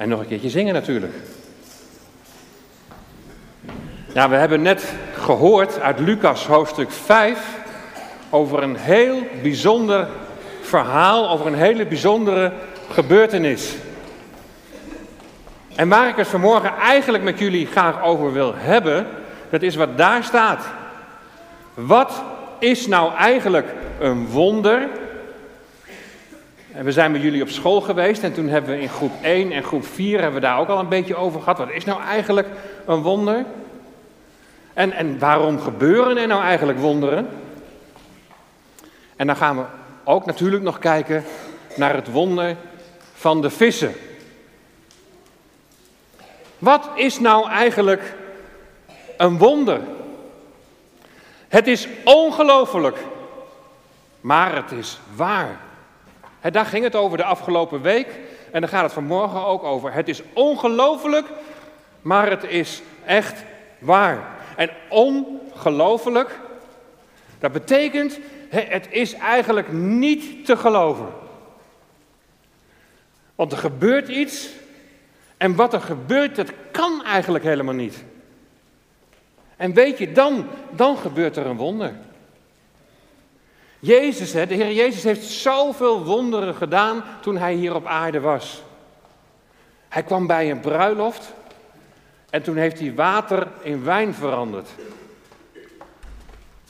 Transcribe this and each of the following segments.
En nog een keertje zingen natuurlijk. Ja, we hebben net gehoord uit Lucas hoofdstuk 5 over een heel bijzonder verhaal, over een hele bijzondere gebeurtenis. En waar ik het vanmorgen eigenlijk met jullie graag over wil hebben, dat is wat daar staat. Wat is nou eigenlijk een wonder? En we zijn met jullie op school geweest en toen hebben we in groep 1 en groep 4 hebben we daar ook al een beetje over gehad. Wat is nou eigenlijk een wonder? En, en waarom gebeuren er nou eigenlijk wonderen? En dan gaan we ook natuurlijk nog kijken naar het wonder van de vissen. Wat is nou eigenlijk een wonder? Het is ongelooflijk, maar het is waar. Daar ging het over de afgelopen week en daar gaat het vanmorgen ook over. Het is ongelooflijk, maar het is echt waar. En ongelooflijk, dat betekent, het is eigenlijk niet te geloven. Want er gebeurt iets en wat er gebeurt, dat kan eigenlijk helemaal niet. En weet je, dan, dan gebeurt er een wonder. Jezus, de Heer Jezus heeft zoveel wonderen gedaan toen hij hier op aarde was. Hij kwam bij een bruiloft en toen heeft hij water in wijn veranderd.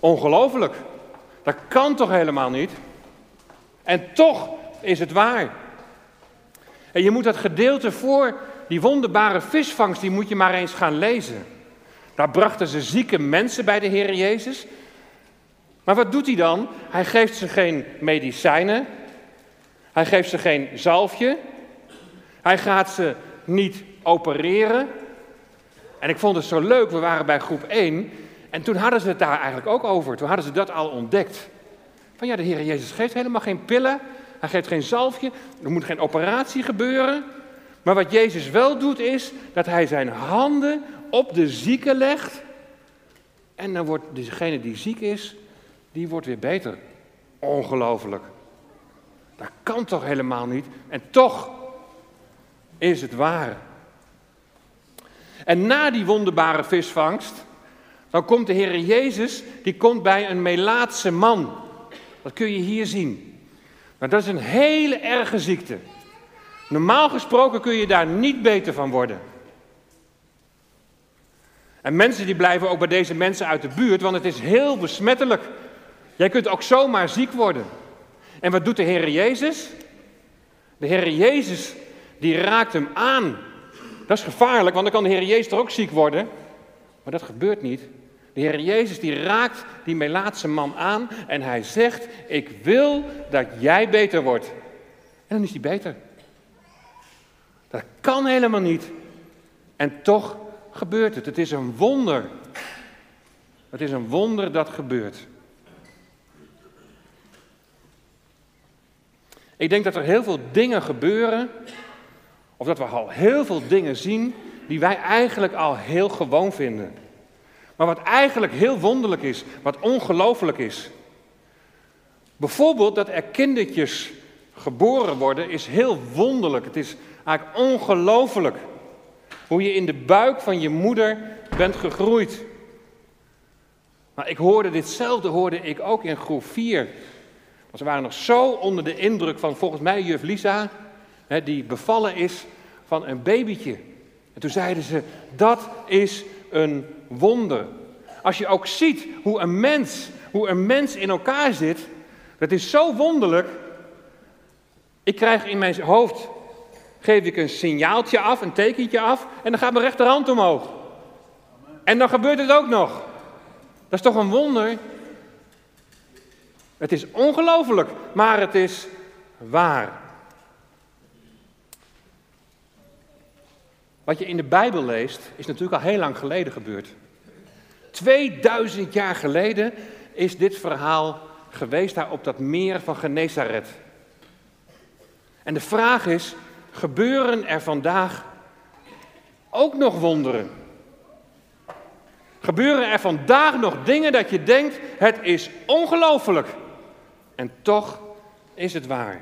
Ongelooflijk. Dat kan toch helemaal niet? En toch is het waar. En je moet dat gedeelte voor die wonderbare visvangst, die moet je maar eens gaan lezen. Daar brachten ze zieke mensen bij de Heer Jezus. Maar wat doet hij dan? Hij geeft ze geen medicijnen. Hij geeft ze geen zalfje. Hij gaat ze niet opereren. En ik vond het zo leuk, we waren bij groep 1 en toen hadden ze het daar eigenlijk ook over. Toen hadden ze dat al ontdekt. Van ja, de Heer Jezus geeft helemaal geen pillen. Hij geeft geen zalfje. Er moet geen operatie gebeuren. Maar wat Jezus wel doet is dat hij zijn handen op de zieke legt. En dan wordt degene die ziek is, die wordt weer beter. Ongelooflijk. Dat kan toch helemaal niet? En toch is het waar. En na die wonderbare visvangst, dan komt de Heer Jezus, die komt bij een Melaatse man. Dat kun je hier zien. Maar dat is een hele erge ziekte. Normaal gesproken kun je daar niet beter van worden. En mensen die blijven ook bij deze mensen uit de buurt, want het is heel besmettelijk. Jij kunt ook zomaar ziek worden. En wat doet de Heer Jezus? De Heer Jezus, die raakt hem aan. Dat is gevaarlijk, want dan kan de Heer Jezus er ook ziek worden. Maar dat gebeurt niet. De Heer Jezus die raakt die Melaatse man aan en hij zegt, ik wil dat jij beter wordt. En dan is hij beter. Dat kan helemaal niet. En toch gebeurt het. Het is een wonder. Het is een wonder dat gebeurt. Ik denk dat er heel veel dingen gebeuren, of dat we al heel veel dingen zien die wij eigenlijk al heel gewoon vinden. Maar wat eigenlijk heel wonderlijk is, wat ongelooflijk is. Bijvoorbeeld dat er kindertjes geboren worden, is heel wonderlijk. Het is eigenlijk ongelooflijk hoe je in de buik van je moeder bent gegroeid. Maar ik hoorde ditzelfde hoorde ik ook in groep 4. Want ze waren nog zo onder de indruk van volgens mij juf Lisa, hè, die bevallen is van een babytje. En toen zeiden ze, dat is een wonder. Als je ook ziet hoe een mens, hoe een mens in elkaar zit, dat is zo wonderlijk. Ik krijg in mijn hoofd, geef ik een signaaltje af, een tekentje af, en dan gaat mijn rechterhand omhoog. En dan gebeurt het ook nog. Dat is toch een wonder? Het is ongelooflijk, maar het is waar. Wat je in de Bijbel leest, is natuurlijk al heel lang geleden gebeurd. 2000 jaar geleden is dit verhaal geweest daar op dat meer van Genezaret. En de vraag is, gebeuren er vandaag ook nog wonderen? Gebeuren er vandaag nog dingen dat je denkt, het is ongelooflijk. En toch is het waar.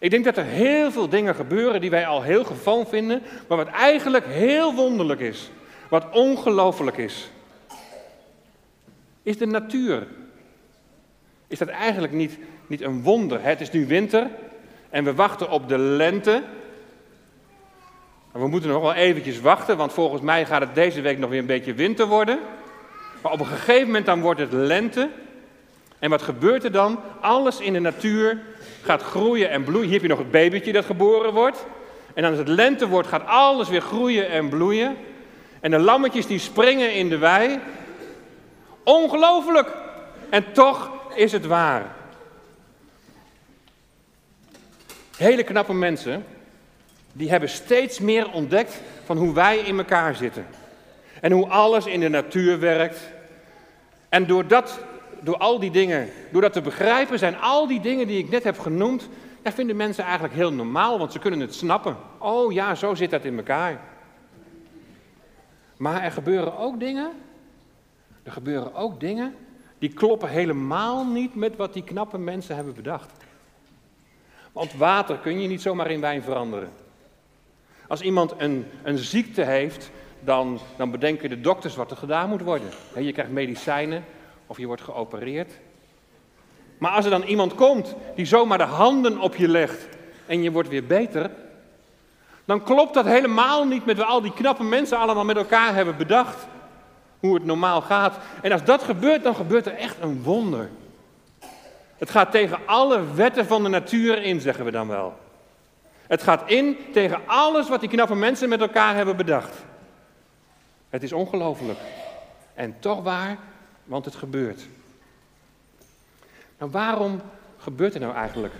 Ik denk dat er heel veel dingen gebeuren die wij al heel gewoon vinden, maar wat eigenlijk heel wonderlijk is. Wat ongelooflijk is. Is de natuur. Is dat eigenlijk niet, niet een wonder? Het is nu winter en we wachten op de lente. we moeten nog wel eventjes wachten, want volgens mij gaat het deze week nog weer een beetje winter worden. Maar op een gegeven moment dan wordt het lente. En wat gebeurt er dan? Alles in de natuur gaat groeien en bloeien. Hier heb je nog het babytje dat geboren wordt. En als het lente wordt, gaat alles weer groeien en bloeien. En de lammetjes die springen in de wei. Ongelooflijk! En toch is het waar. Hele knappe mensen, die hebben steeds meer ontdekt van hoe wij in elkaar zitten. En hoe alles in de natuur werkt. En door, dat, door al die dingen, door dat te begrijpen, zijn al die dingen die ik net heb genoemd, ja, vinden mensen eigenlijk heel normaal, want ze kunnen het snappen. Oh ja, zo zit dat in elkaar. Maar er gebeuren ook dingen, er gebeuren ook dingen die kloppen helemaal niet met wat die knappe mensen hebben bedacht. Want water kun je niet zomaar in wijn veranderen. Als iemand een, een ziekte heeft, dan, dan bedenken de dokters wat er gedaan moet worden. Je krijgt medicijnen of je wordt geopereerd. Maar als er dan iemand komt die zomaar de handen op je legt en je wordt weer beter, dan klopt dat helemaal niet met wat al die knappe mensen allemaal met elkaar hebben bedacht. Hoe het normaal gaat. En als dat gebeurt, dan gebeurt er echt een wonder. Het gaat tegen alle wetten van de natuur in, zeggen we dan wel. Het gaat in tegen alles wat die knappe mensen met elkaar hebben bedacht. Het is ongelooflijk. En toch waar, want het gebeurt. Nou, waarom gebeurt er nou eigenlijk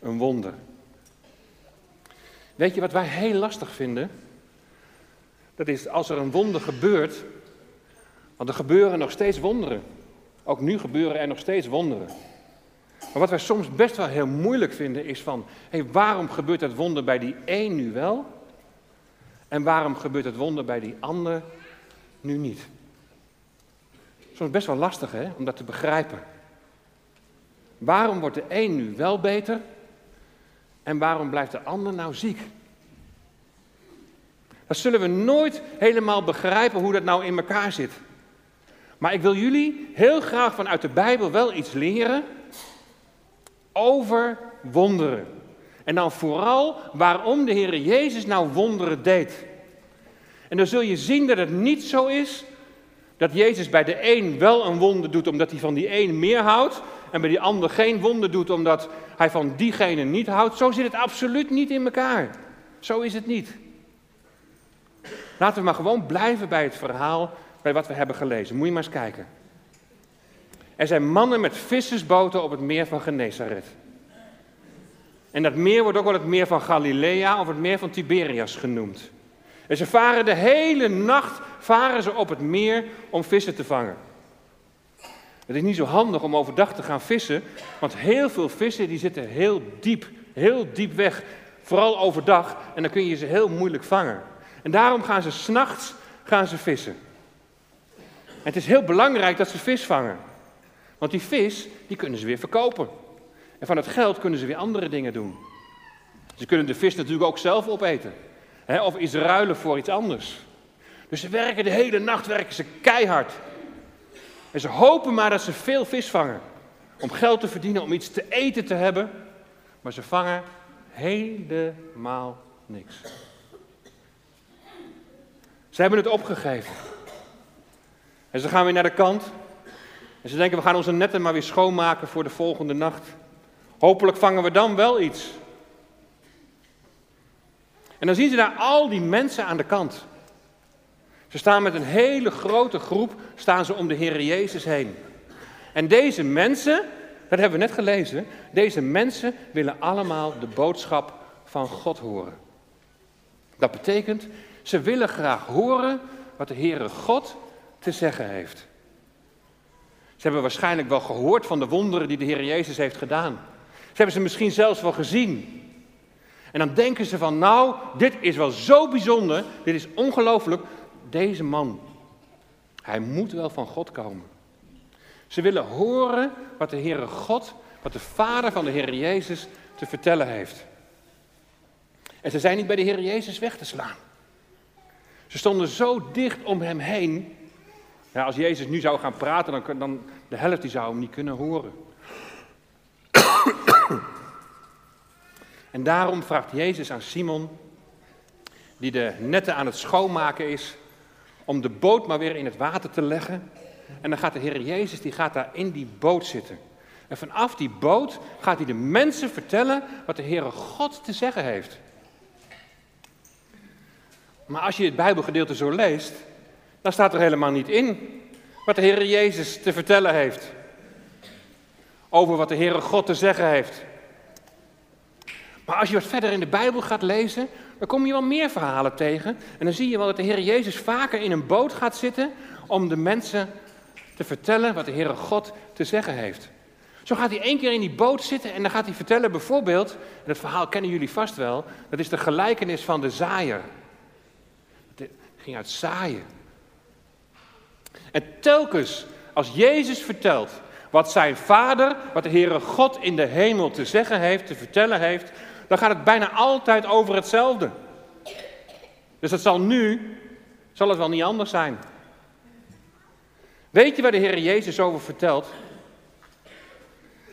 een wonder? Weet je wat wij heel lastig vinden? Dat is als er een wonder gebeurt, want er gebeuren nog steeds wonderen. Ook nu gebeuren er nog steeds wonderen. Maar wat wij soms best wel heel moeilijk vinden is van, hé, waarom gebeurt het wonder bij die een nu wel? En waarom gebeurt het wonder bij die ander nu niet? Soms best wel lastig hè, om dat te begrijpen. Waarom wordt de een nu wel beter en waarom blijft de ander nou ziek? Dat zullen we nooit helemaal begrijpen hoe dat nou in elkaar zit. Maar ik wil jullie heel graag vanuit de Bijbel wel iets leren over wonderen. En dan vooral waarom de Heer Jezus nou wonderen deed. En dan zul je zien dat het niet zo is dat Jezus bij de een wel een wonder doet omdat hij van die een meer houdt. En bij die ander geen wonder doet omdat hij van diegene niet houdt. Zo zit het absoluut niet in elkaar. Zo is het niet. Laten we maar gewoon blijven bij het verhaal, bij wat we hebben gelezen. Moet je maar eens kijken. Er zijn mannen met vissersboten op het meer van Genezaret. En dat meer wordt ook wel het meer van Galilea of het meer van Tiberias genoemd. En ze varen de hele nacht varen ze op het meer om vissen te vangen. Het is niet zo handig om overdag te gaan vissen, want heel veel vissen die zitten heel diep, heel diep weg. Vooral overdag en dan kun je ze heel moeilijk vangen. En daarom gaan ze s'nachts gaan ze vissen. En het is heel belangrijk dat ze vis vangen. Want die vis, die kunnen ze weer verkopen. En van het geld kunnen ze weer andere dingen doen. Ze kunnen de vis natuurlijk ook zelf opeten. Of iets ruilen voor iets anders. Dus ze werken de hele nacht werken ze keihard. En ze hopen maar dat ze veel vis vangen. Om geld te verdienen, om iets te eten te hebben. Maar ze vangen helemaal niks. Ze hebben het opgegeven. En ze gaan weer naar de kant. En ze denken, we gaan onze netten maar weer schoonmaken voor de volgende nacht. Hopelijk vangen we dan wel iets. En dan zien ze daar al die mensen aan de kant. Ze staan met een hele grote groep staan ze om de Heer Jezus heen. En deze mensen, dat hebben we net gelezen, deze mensen willen allemaal de boodschap van God horen. Dat betekent, ze willen graag horen wat de Heere God te zeggen heeft. Ze hebben waarschijnlijk wel gehoord van de wonderen die de Heer Jezus heeft gedaan. Ze hebben ze misschien zelfs wel gezien. En dan denken ze van, nou, dit is wel zo bijzonder, dit is ongelooflijk. Deze man, hij moet wel van God komen. Ze willen horen wat de Heere God, wat de Vader van de Heer Jezus te vertellen heeft. En ze zijn niet bij de Heer Jezus weg te slaan. Ze stonden zo dicht om hem heen. Ja, als Jezus nu zou gaan praten, dan, dan de helft die zou hem niet kunnen horen. En daarom vraagt Jezus aan Simon, die de netten aan het schoonmaken is, om de boot maar weer in het water te leggen. En dan gaat de Heer Jezus, die gaat daar in die boot zitten. En vanaf die boot gaat hij de mensen vertellen wat de Heere God te zeggen heeft. Maar als je het Bijbelgedeelte zo leest, dan staat er helemaal niet in wat de Heere Jezus te vertellen heeft. Over wat de Heere God te zeggen heeft. Maar als je wat verder in de Bijbel gaat lezen, dan kom je wel meer verhalen tegen. En dan zie je wel dat de Heer Jezus vaker in een boot gaat zitten om de mensen te vertellen wat de Heere God te zeggen heeft. Zo gaat hij één keer in die boot zitten en dan gaat hij vertellen bijvoorbeeld, en dat verhaal kennen jullie vast wel, dat is de gelijkenis van de zaaier. Het ging uit zaaien. En telkens als Jezus vertelt wat zijn vader, wat de Heere God in de hemel te zeggen heeft, te vertellen heeft, dan gaat het bijna altijd over hetzelfde. Dus het zal nu, zal het wel niet anders zijn. Weet je waar de Heer Jezus over vertelt?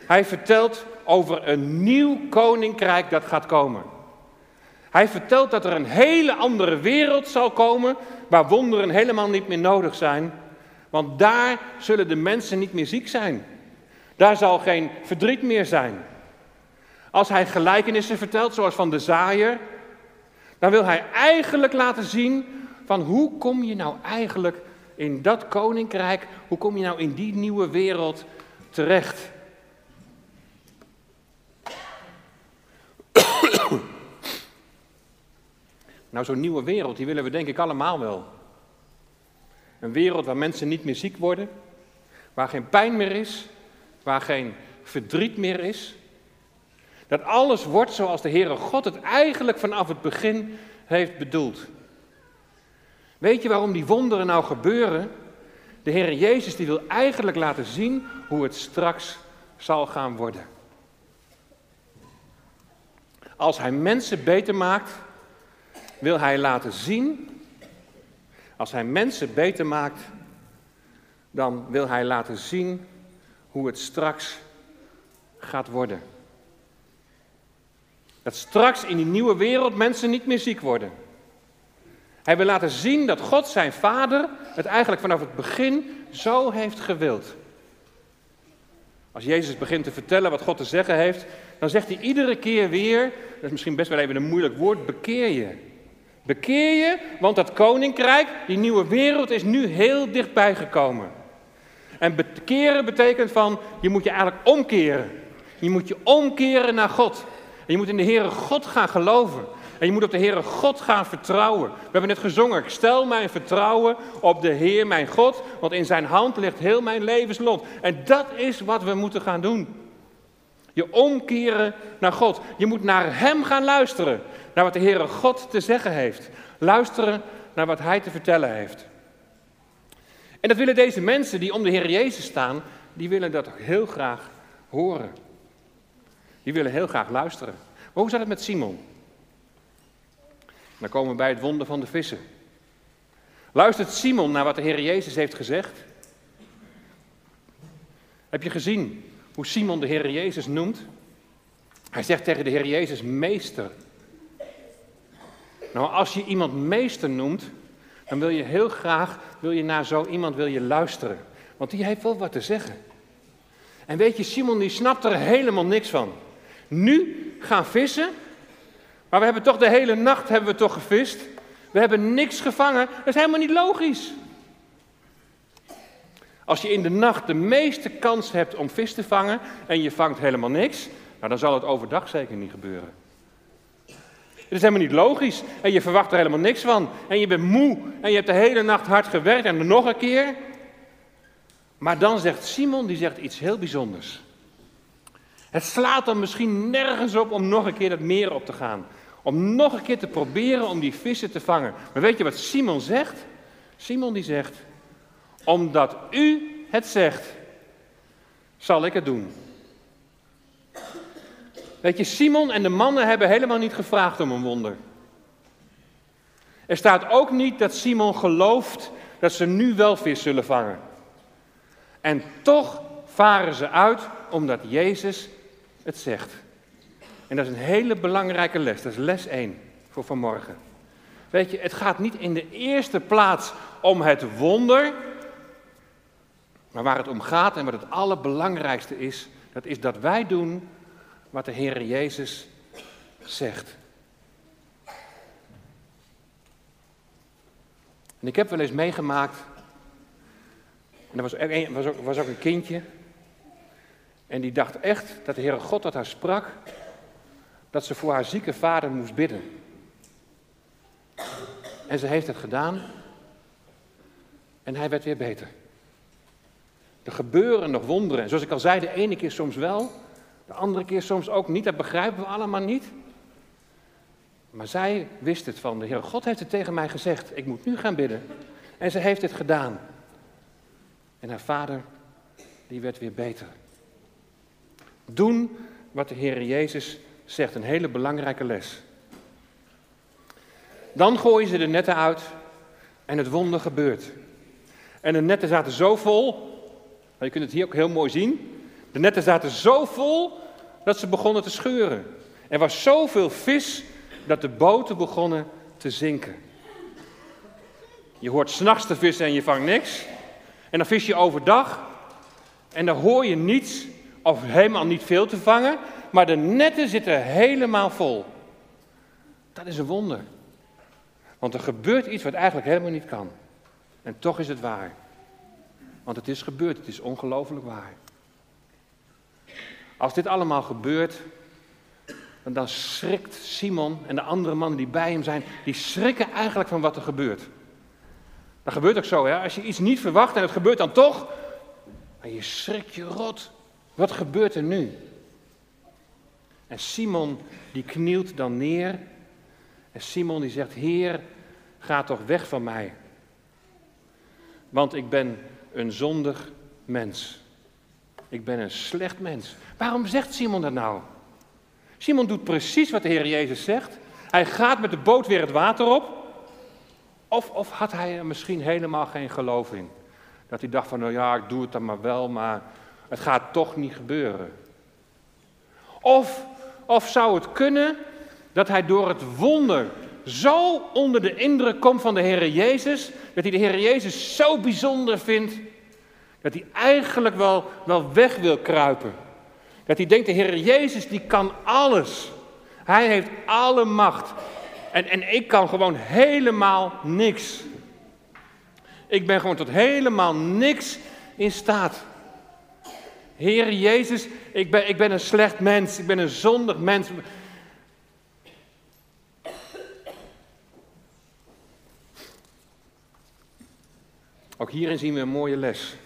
Hij vertelt over een nieuw koninkrijk dat gaat komen. Hij vertelt dat er een hele andere wereld zal komen waar wonderen helemaal niet meer nodig zijn. Want daar zullen de mensen niet meer ziek zijn. Daar zal geen verdriet meer zijn. Als hij gelijkenissen vertelt, zoals van de zaaier, dan wil hij eigenlijk laten zien van hoe kom je nou eigenlijk in dat koninkrijk, hoe kom je nou in die nieuwe wereld terecht? nou, zo'n nieuwe wereld, die willen we denk ik allemaal wel. Een wereld waar mensen niet meer ziek worden, waar geen pijn meer is, waar geen verdriet meer is. Dat alles wordt zoals de Heere God het eigenlijk vanaf het begin heeft bedoeld. Weet je waarom die wonderen nou gebeuren? De Heere Jezus die wil eigenlijk laten zien hoe het straks zal gaan worden. Als hij mensen beter maakt, wil hij laten zien. Als hij mensen beter maakt, dan wil hij laten zien hoe het straks gaat worden. Dat straks in die nieuwe wereld mensen niet meer ziek worden. Hij wil laten zien dat God zijn vader het eigenlijk vanaf het begin zo heeft gewild. Als Jezus begint te vertellen wat God te zeggen heeft, dan zegt hij iedere keer weer, dat is misschien best wel even een moeilijk woord, bekeer je. Bekeer je, want dat koninkrijk, die nieuwe wereld is nu heel dichtbij gekomen. En bekeren betekent van, je moet je eigenlijk omkeren. Je moet je omkeren naar God. En je moet in de Heere God gaan geloven. En je moet op de Heere God gaan vertrouwen. We hebben net gezongen, stel mijn vertrouwen op de Heer mijn God, want in zijn hand ligt heel mijn levenslot. En dat is wat we moeten gaan doen. Je omkeren naar God. Je moet naar Hem gaan luisteren, naar wat de Heere God te zeggen heeft. Luisteren naar wat Hij te vertellen heeft. En dat willen deze mensen die om de Heer Jezus staan, die willen dat heel graag horen. Die willen heel graag luisteren. Maar hoe zat het met Simon? Dan komen we bij het wonder van de vissen. Luistert Simon naar wat de Heer Jezus heeft gezegd? Heb je gezien hoe Simon de Heer Jezus noemt? Hij zegt tegen de Heer Jezus meester. Nou, als je iemand meester noemt, dan wil je heel graag wil je naar zo iemand wil je luisteren. Want die heeft wel wat te zeggen. En weet je, Simon die snapt er helemaal niks van. Nu gaan vissen, maar we hebben toch de hele nacht hebben we toch gevist. We hebben niks gevangen. Dat is helemaal niet logisch. Als je in de nacht de meeste kans hebt om vis te vangen en je vangt helemaal niks, nou dan zal het overdag zeker niet gebeuren. Het is helemaal niet logisch en je verwacht er helemaal niks van. En je bent moe en je hebt de hele nacht hard gewerkt en nog een keer. Maar dan zegt Simon, die zegt iets heel bijzonders. Het slaat dan misschien nergens op om nog een keer dat meer op te gaan. Om nog een keer te proberen om die vissen te vangen. Maar weet je wat Simon zegt? Simon die zegt, omdat u het zegt, zal ik het doen. Weet je, Simon en de mannen hebben helemaal niet gevraagd om een wonder. Er staat ook niet dat Simon gelooft dat ze nu wel vis zullen vangen. En toch varen ze uit omdat Jezus het zegt. En dat is een hele belangrijke les. Dat is les 1 voor vanmorgen. Weet je, het gaat niet in de eerste plaats om het wonder. Maar waar het om gaat en wat het allerbelangrijkste is, dat is dat wij doen wat de Heer Jezus zegt. En ik heb wel eens meegemaakt, en er was, was, ook, was ook een kindje, en die dacht echt dat de Heere God tot haar sprak, dat ze voor haar zieke vader moest bidden. En ze heeft het gedaan, en hij werd weer beter. Er gebeuren nog wonderen. En zoals ik al zei, de ene keer soms wel, de andere keer soms ook niet. Dat begrijpen we allemaal niet. Maar zij wist het van de Heer. God heeft het tegen mij gezegd. Ik moet nu gaan bidden. En ze heeft het gedaan. En haar vader, die werd weer beter. Doen wat de Heer Jezus zegt. Een hele belangrijke les. Dan gooien ze de netten uit en het wonder gebeurt. En de netten zaten zo vol, je kunt het hier ook heel mooi zien. De netten zaten zo vol dat ze begonnen te scheuren. Er was zoveel vis dat de boten begonnen te zinken. Je hoort s'nachts te vissen en je vangt niks. En dan vis je overdag en dan hoor je niets of helemaal niet veel te vangen, maar de netten zitten helemaal vol. Dat is een wonder. Want er gebeurt iets wat eigenlijk helemaal niet kan. En toch is het waar. Want het is gebeurd, het is ongelooflijk waar. Als dit allemaal gebeurt, dan schrikt Simon en de andere mannen die bij hem zijn, die schrikken eigenlijk van wat er gebeurt. Dat gebeurt ook zo, hè? als je iets niet verwacht en het gebeurt dan toch, en je schrikt je rot. Wat gebeurt er nu? En Simon die knielt dan neer en Simon die zegt, Heer, ga toch weg van mij. Want ik ben een zondig mens. Ik ben een slecht mens. Waarom zegt Simon dat nou? Simon doet precies wat de Heer Jezus zegt. Hij gaat met de boot weer het water op. Of, of had hij er misschien helemaal geen geloof in? Dat hij dacht van, nou ja, ik doe het dan maar wel, maar het gaat toch niet gebeuren. Of, of zou het kunnen dat hij door het wonder zo onder de indruk komt van de Heer Jezus, dat hij de Heer Jezus zo bijzonder vindt, dat hij eigenlijk wel, wel weg wil kruipen. Dat hij denkt, de Heer Jezus die kan alles. Hij heeft alle macht. En, en ik kan gewoon helemaal niks. Ik ben gewoon tot helemaal niks in staat. Heer Jezus, ik ben, ik ben een slecht mens. Ik ben een zondig mens. Ook hierin zien we een mooie les.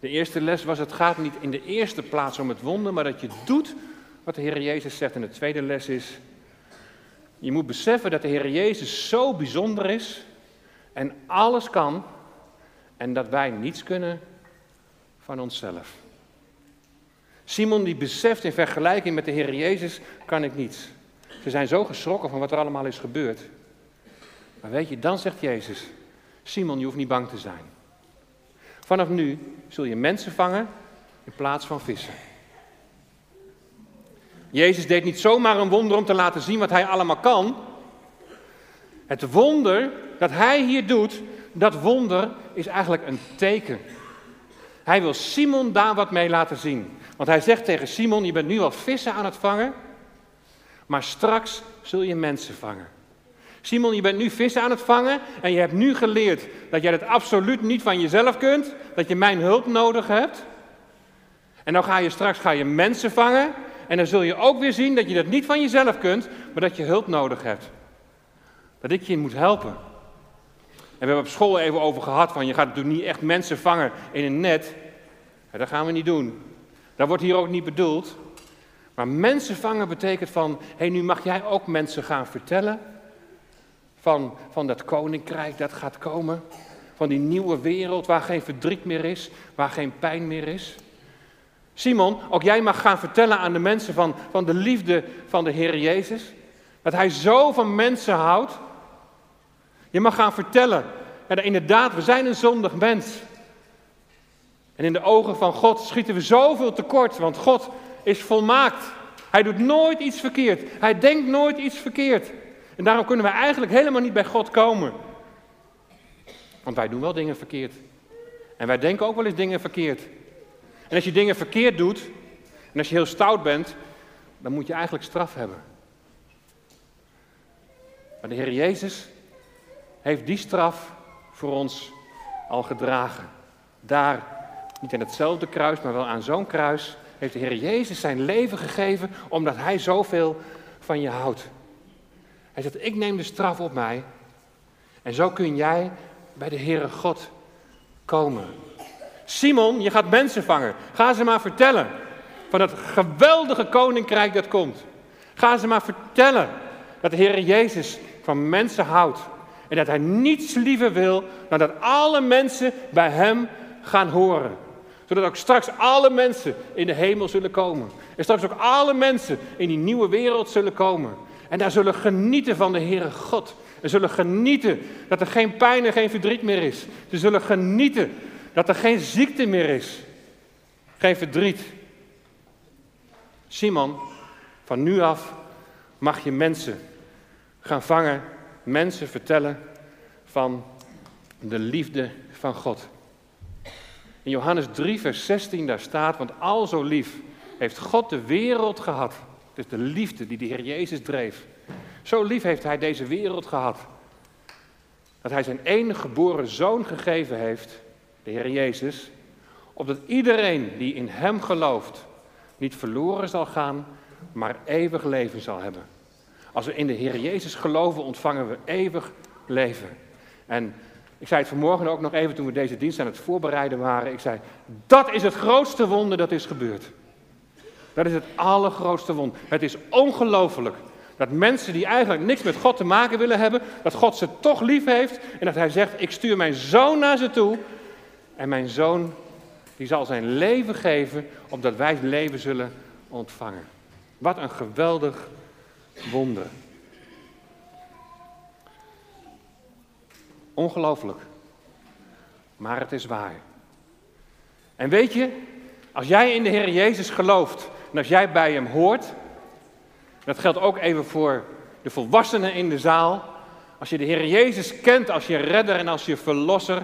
De eerste les was: het gaat niet in de eerste plaats om het wonder, maar dat je doet wat de Heer Jezus zegt. En de tweede les is: je moet beseffen dat de Heer Jezus zo bijzonder is en alles kan, en dat wij niets kunnen van onszelf. Simon die beseft in vergelijking met de Heer Jezus kan ik niets. Ze zijn zo geschrokken van wat er allemaal is gebeurd. Maar weet je, dan zegt Jezus, Simon, je hoeft niet bang te zijn. Vanaf nu zul je mensen vangen in plaats van vissen. Jezus deed niet zomaar een wonder om te laten zien wat hij allemaal kan. Het wonder dat hij hier doet, dat wonder is eigenlijk een teken. Hij wil Simon daar wat mee laten zien. Want hij zegt tegen Simon, je bent nu al vissen aan het vangen, maar straks zul je mensen vangen. Simon, je bent nu vissen aan het vangen en je hebt nu geleerd dat jij het absoluut niet van jezelf kunt, dat je mijn hulp nodig hebt. En dan ga je straks ga je mensen vangen en dan zul je ook weer zien dat je dat niet van jezelf kunt, maar dat je hulp nodig hebt. Dat ik je moet helpen. We hebben op school even over gehad van je gaat natuurlijk niet echt mensen vangen in een net. dat gaan we niet doen. Dat wordt hier ook niet bedoeld. Maar mensen vangen betekent van, hé hey, nu mag jij ook mensen gaan vertellen van, van dat koninkrijk dat gaat komen. Van die nieuwe wereld waar geen verdriet meer is, waar geen pijn meer is. Simon, ook jij mag gaan vertellen aan de mensen van, van de liefde van de Heer Jezus. Dat Hij zo van mensen houdt. Je mag gaan vertellen. En inderdaad, we zijn een zondig mens. En in de ogen van God schieten we zoveel tekort, want God is volmaakt. Hij doet nooit iets verkeerd. Hij denkt nooit iets verkeerd. En daarom kunnen we eigenlijk helemaal niet bij God komen. Want wij doen wel dingen verkeerd. En wij denken ook wel eens dingen verkeerd. En als je dingen verkeerd doet, en als je heel stout bent, dan moet je eigenlijk straf hebben. Maar de Heer Jezus heeft die straf voor ons al gedragen. Daar, niet aan hetzelfde kruis, maar wel aan zo'n kruis, heeft de Heer Jezus zijn leven gegeven omdat Hij zoveel van je houdt. Hij zegt, ik neem de straf op mij. En zo kun jij bij de Heere God komen. Simon, je gaat mensen vangen. Ga ze maar vertellen van dat geweldige koninkrijk dat komt. Ga ze maar vertellen dat de Heer Jezus van mensen houdt. En dat hij niets liever wil dan dat alle mensen bij hem gaan horen. Zodat ook straks alle mensen in de hemel zullen komen. En straks ook alle mensen in die nieuwe wereld zullen komen. En daar zullen genieten van de Heere God. En zullen genieten dat er geen pijn en geen verdriet meer is. Ze zullen genieten dat er geen ziekte meer is. Geen verdriet. Simon, van nu af mag je mensen gaan vangen, mensen vertellen van de liefde van God. In Johannes 3, vers 16, daar staat, want al zo lief heeft God de wereld gehad. Is de liefde die de Heer Jezus dreef. Zo lief heeft Hij deze wereld gehad. Dat Hij zijn enige geboren zoon gegeven heeft, de Heer Jezus, opdat iedereen die in Hem gelooft niet verloren zal gaan, maar eeuwig leven zal hebben. Als we in de Heer Jezus geloven, ontvangen we eeuwig leven. En ik zei het vanmorgen ook nog even toen we deze dienst aan het voorbereiden waren. Ik zei, dat is het grootste wonder dat is gebeurd. Dat is het allergrootste wonder. Het is ongelooflijk dat mensen die eigenlijk niks met God te maken willen hebben, dat God ze toch lief heeft en dat Hij zegt, ik stuur mijn zoon naar ze toe en mijn zoon die zal zijn leven geven opdat wij leven zullen ontvangen. Wat een geweldig wonder. Ongelooflijk. Maar het is waar. En weet je, als jij in de Heer Jezus gelooft en als jij bij Hem hoort, dat geldt ook even voor de volwassenen in de zaal. Als je de Heer Jezus kent als je redder en als je verlosser,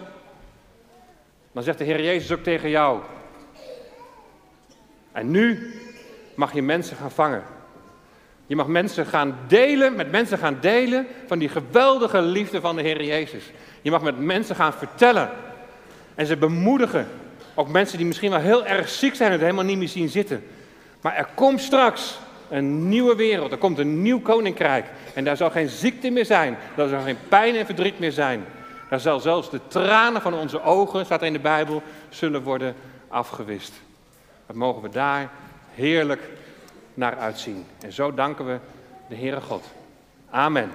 dan zegt de Heer Jezus ook tegen jou. En nu mag je mensen gaan vangen. Je mag mensen gaan delen, met mensen gaan delen van die geweldige liefde van de Heer Jezus. Je mag met mensen gaan vertellen en ze bemoedigen. Ook mensen die misschien wel heel erg ziek zijn en het helemaal niet meer zien zitten. Maar er komt straks een nieuwe wereld, er komt een nieuw koninkrijk. En daar zal geen ziekte meer zijn, daar zal geen pijn en verdriet meer zijn. Daar zal zelfs de tranen van onze ogen, staat er in de Bijbel, zullen worden afgewist. Wat mogen we daar heerlijk naar uitzien. En zo danken we de Heere God. Amen.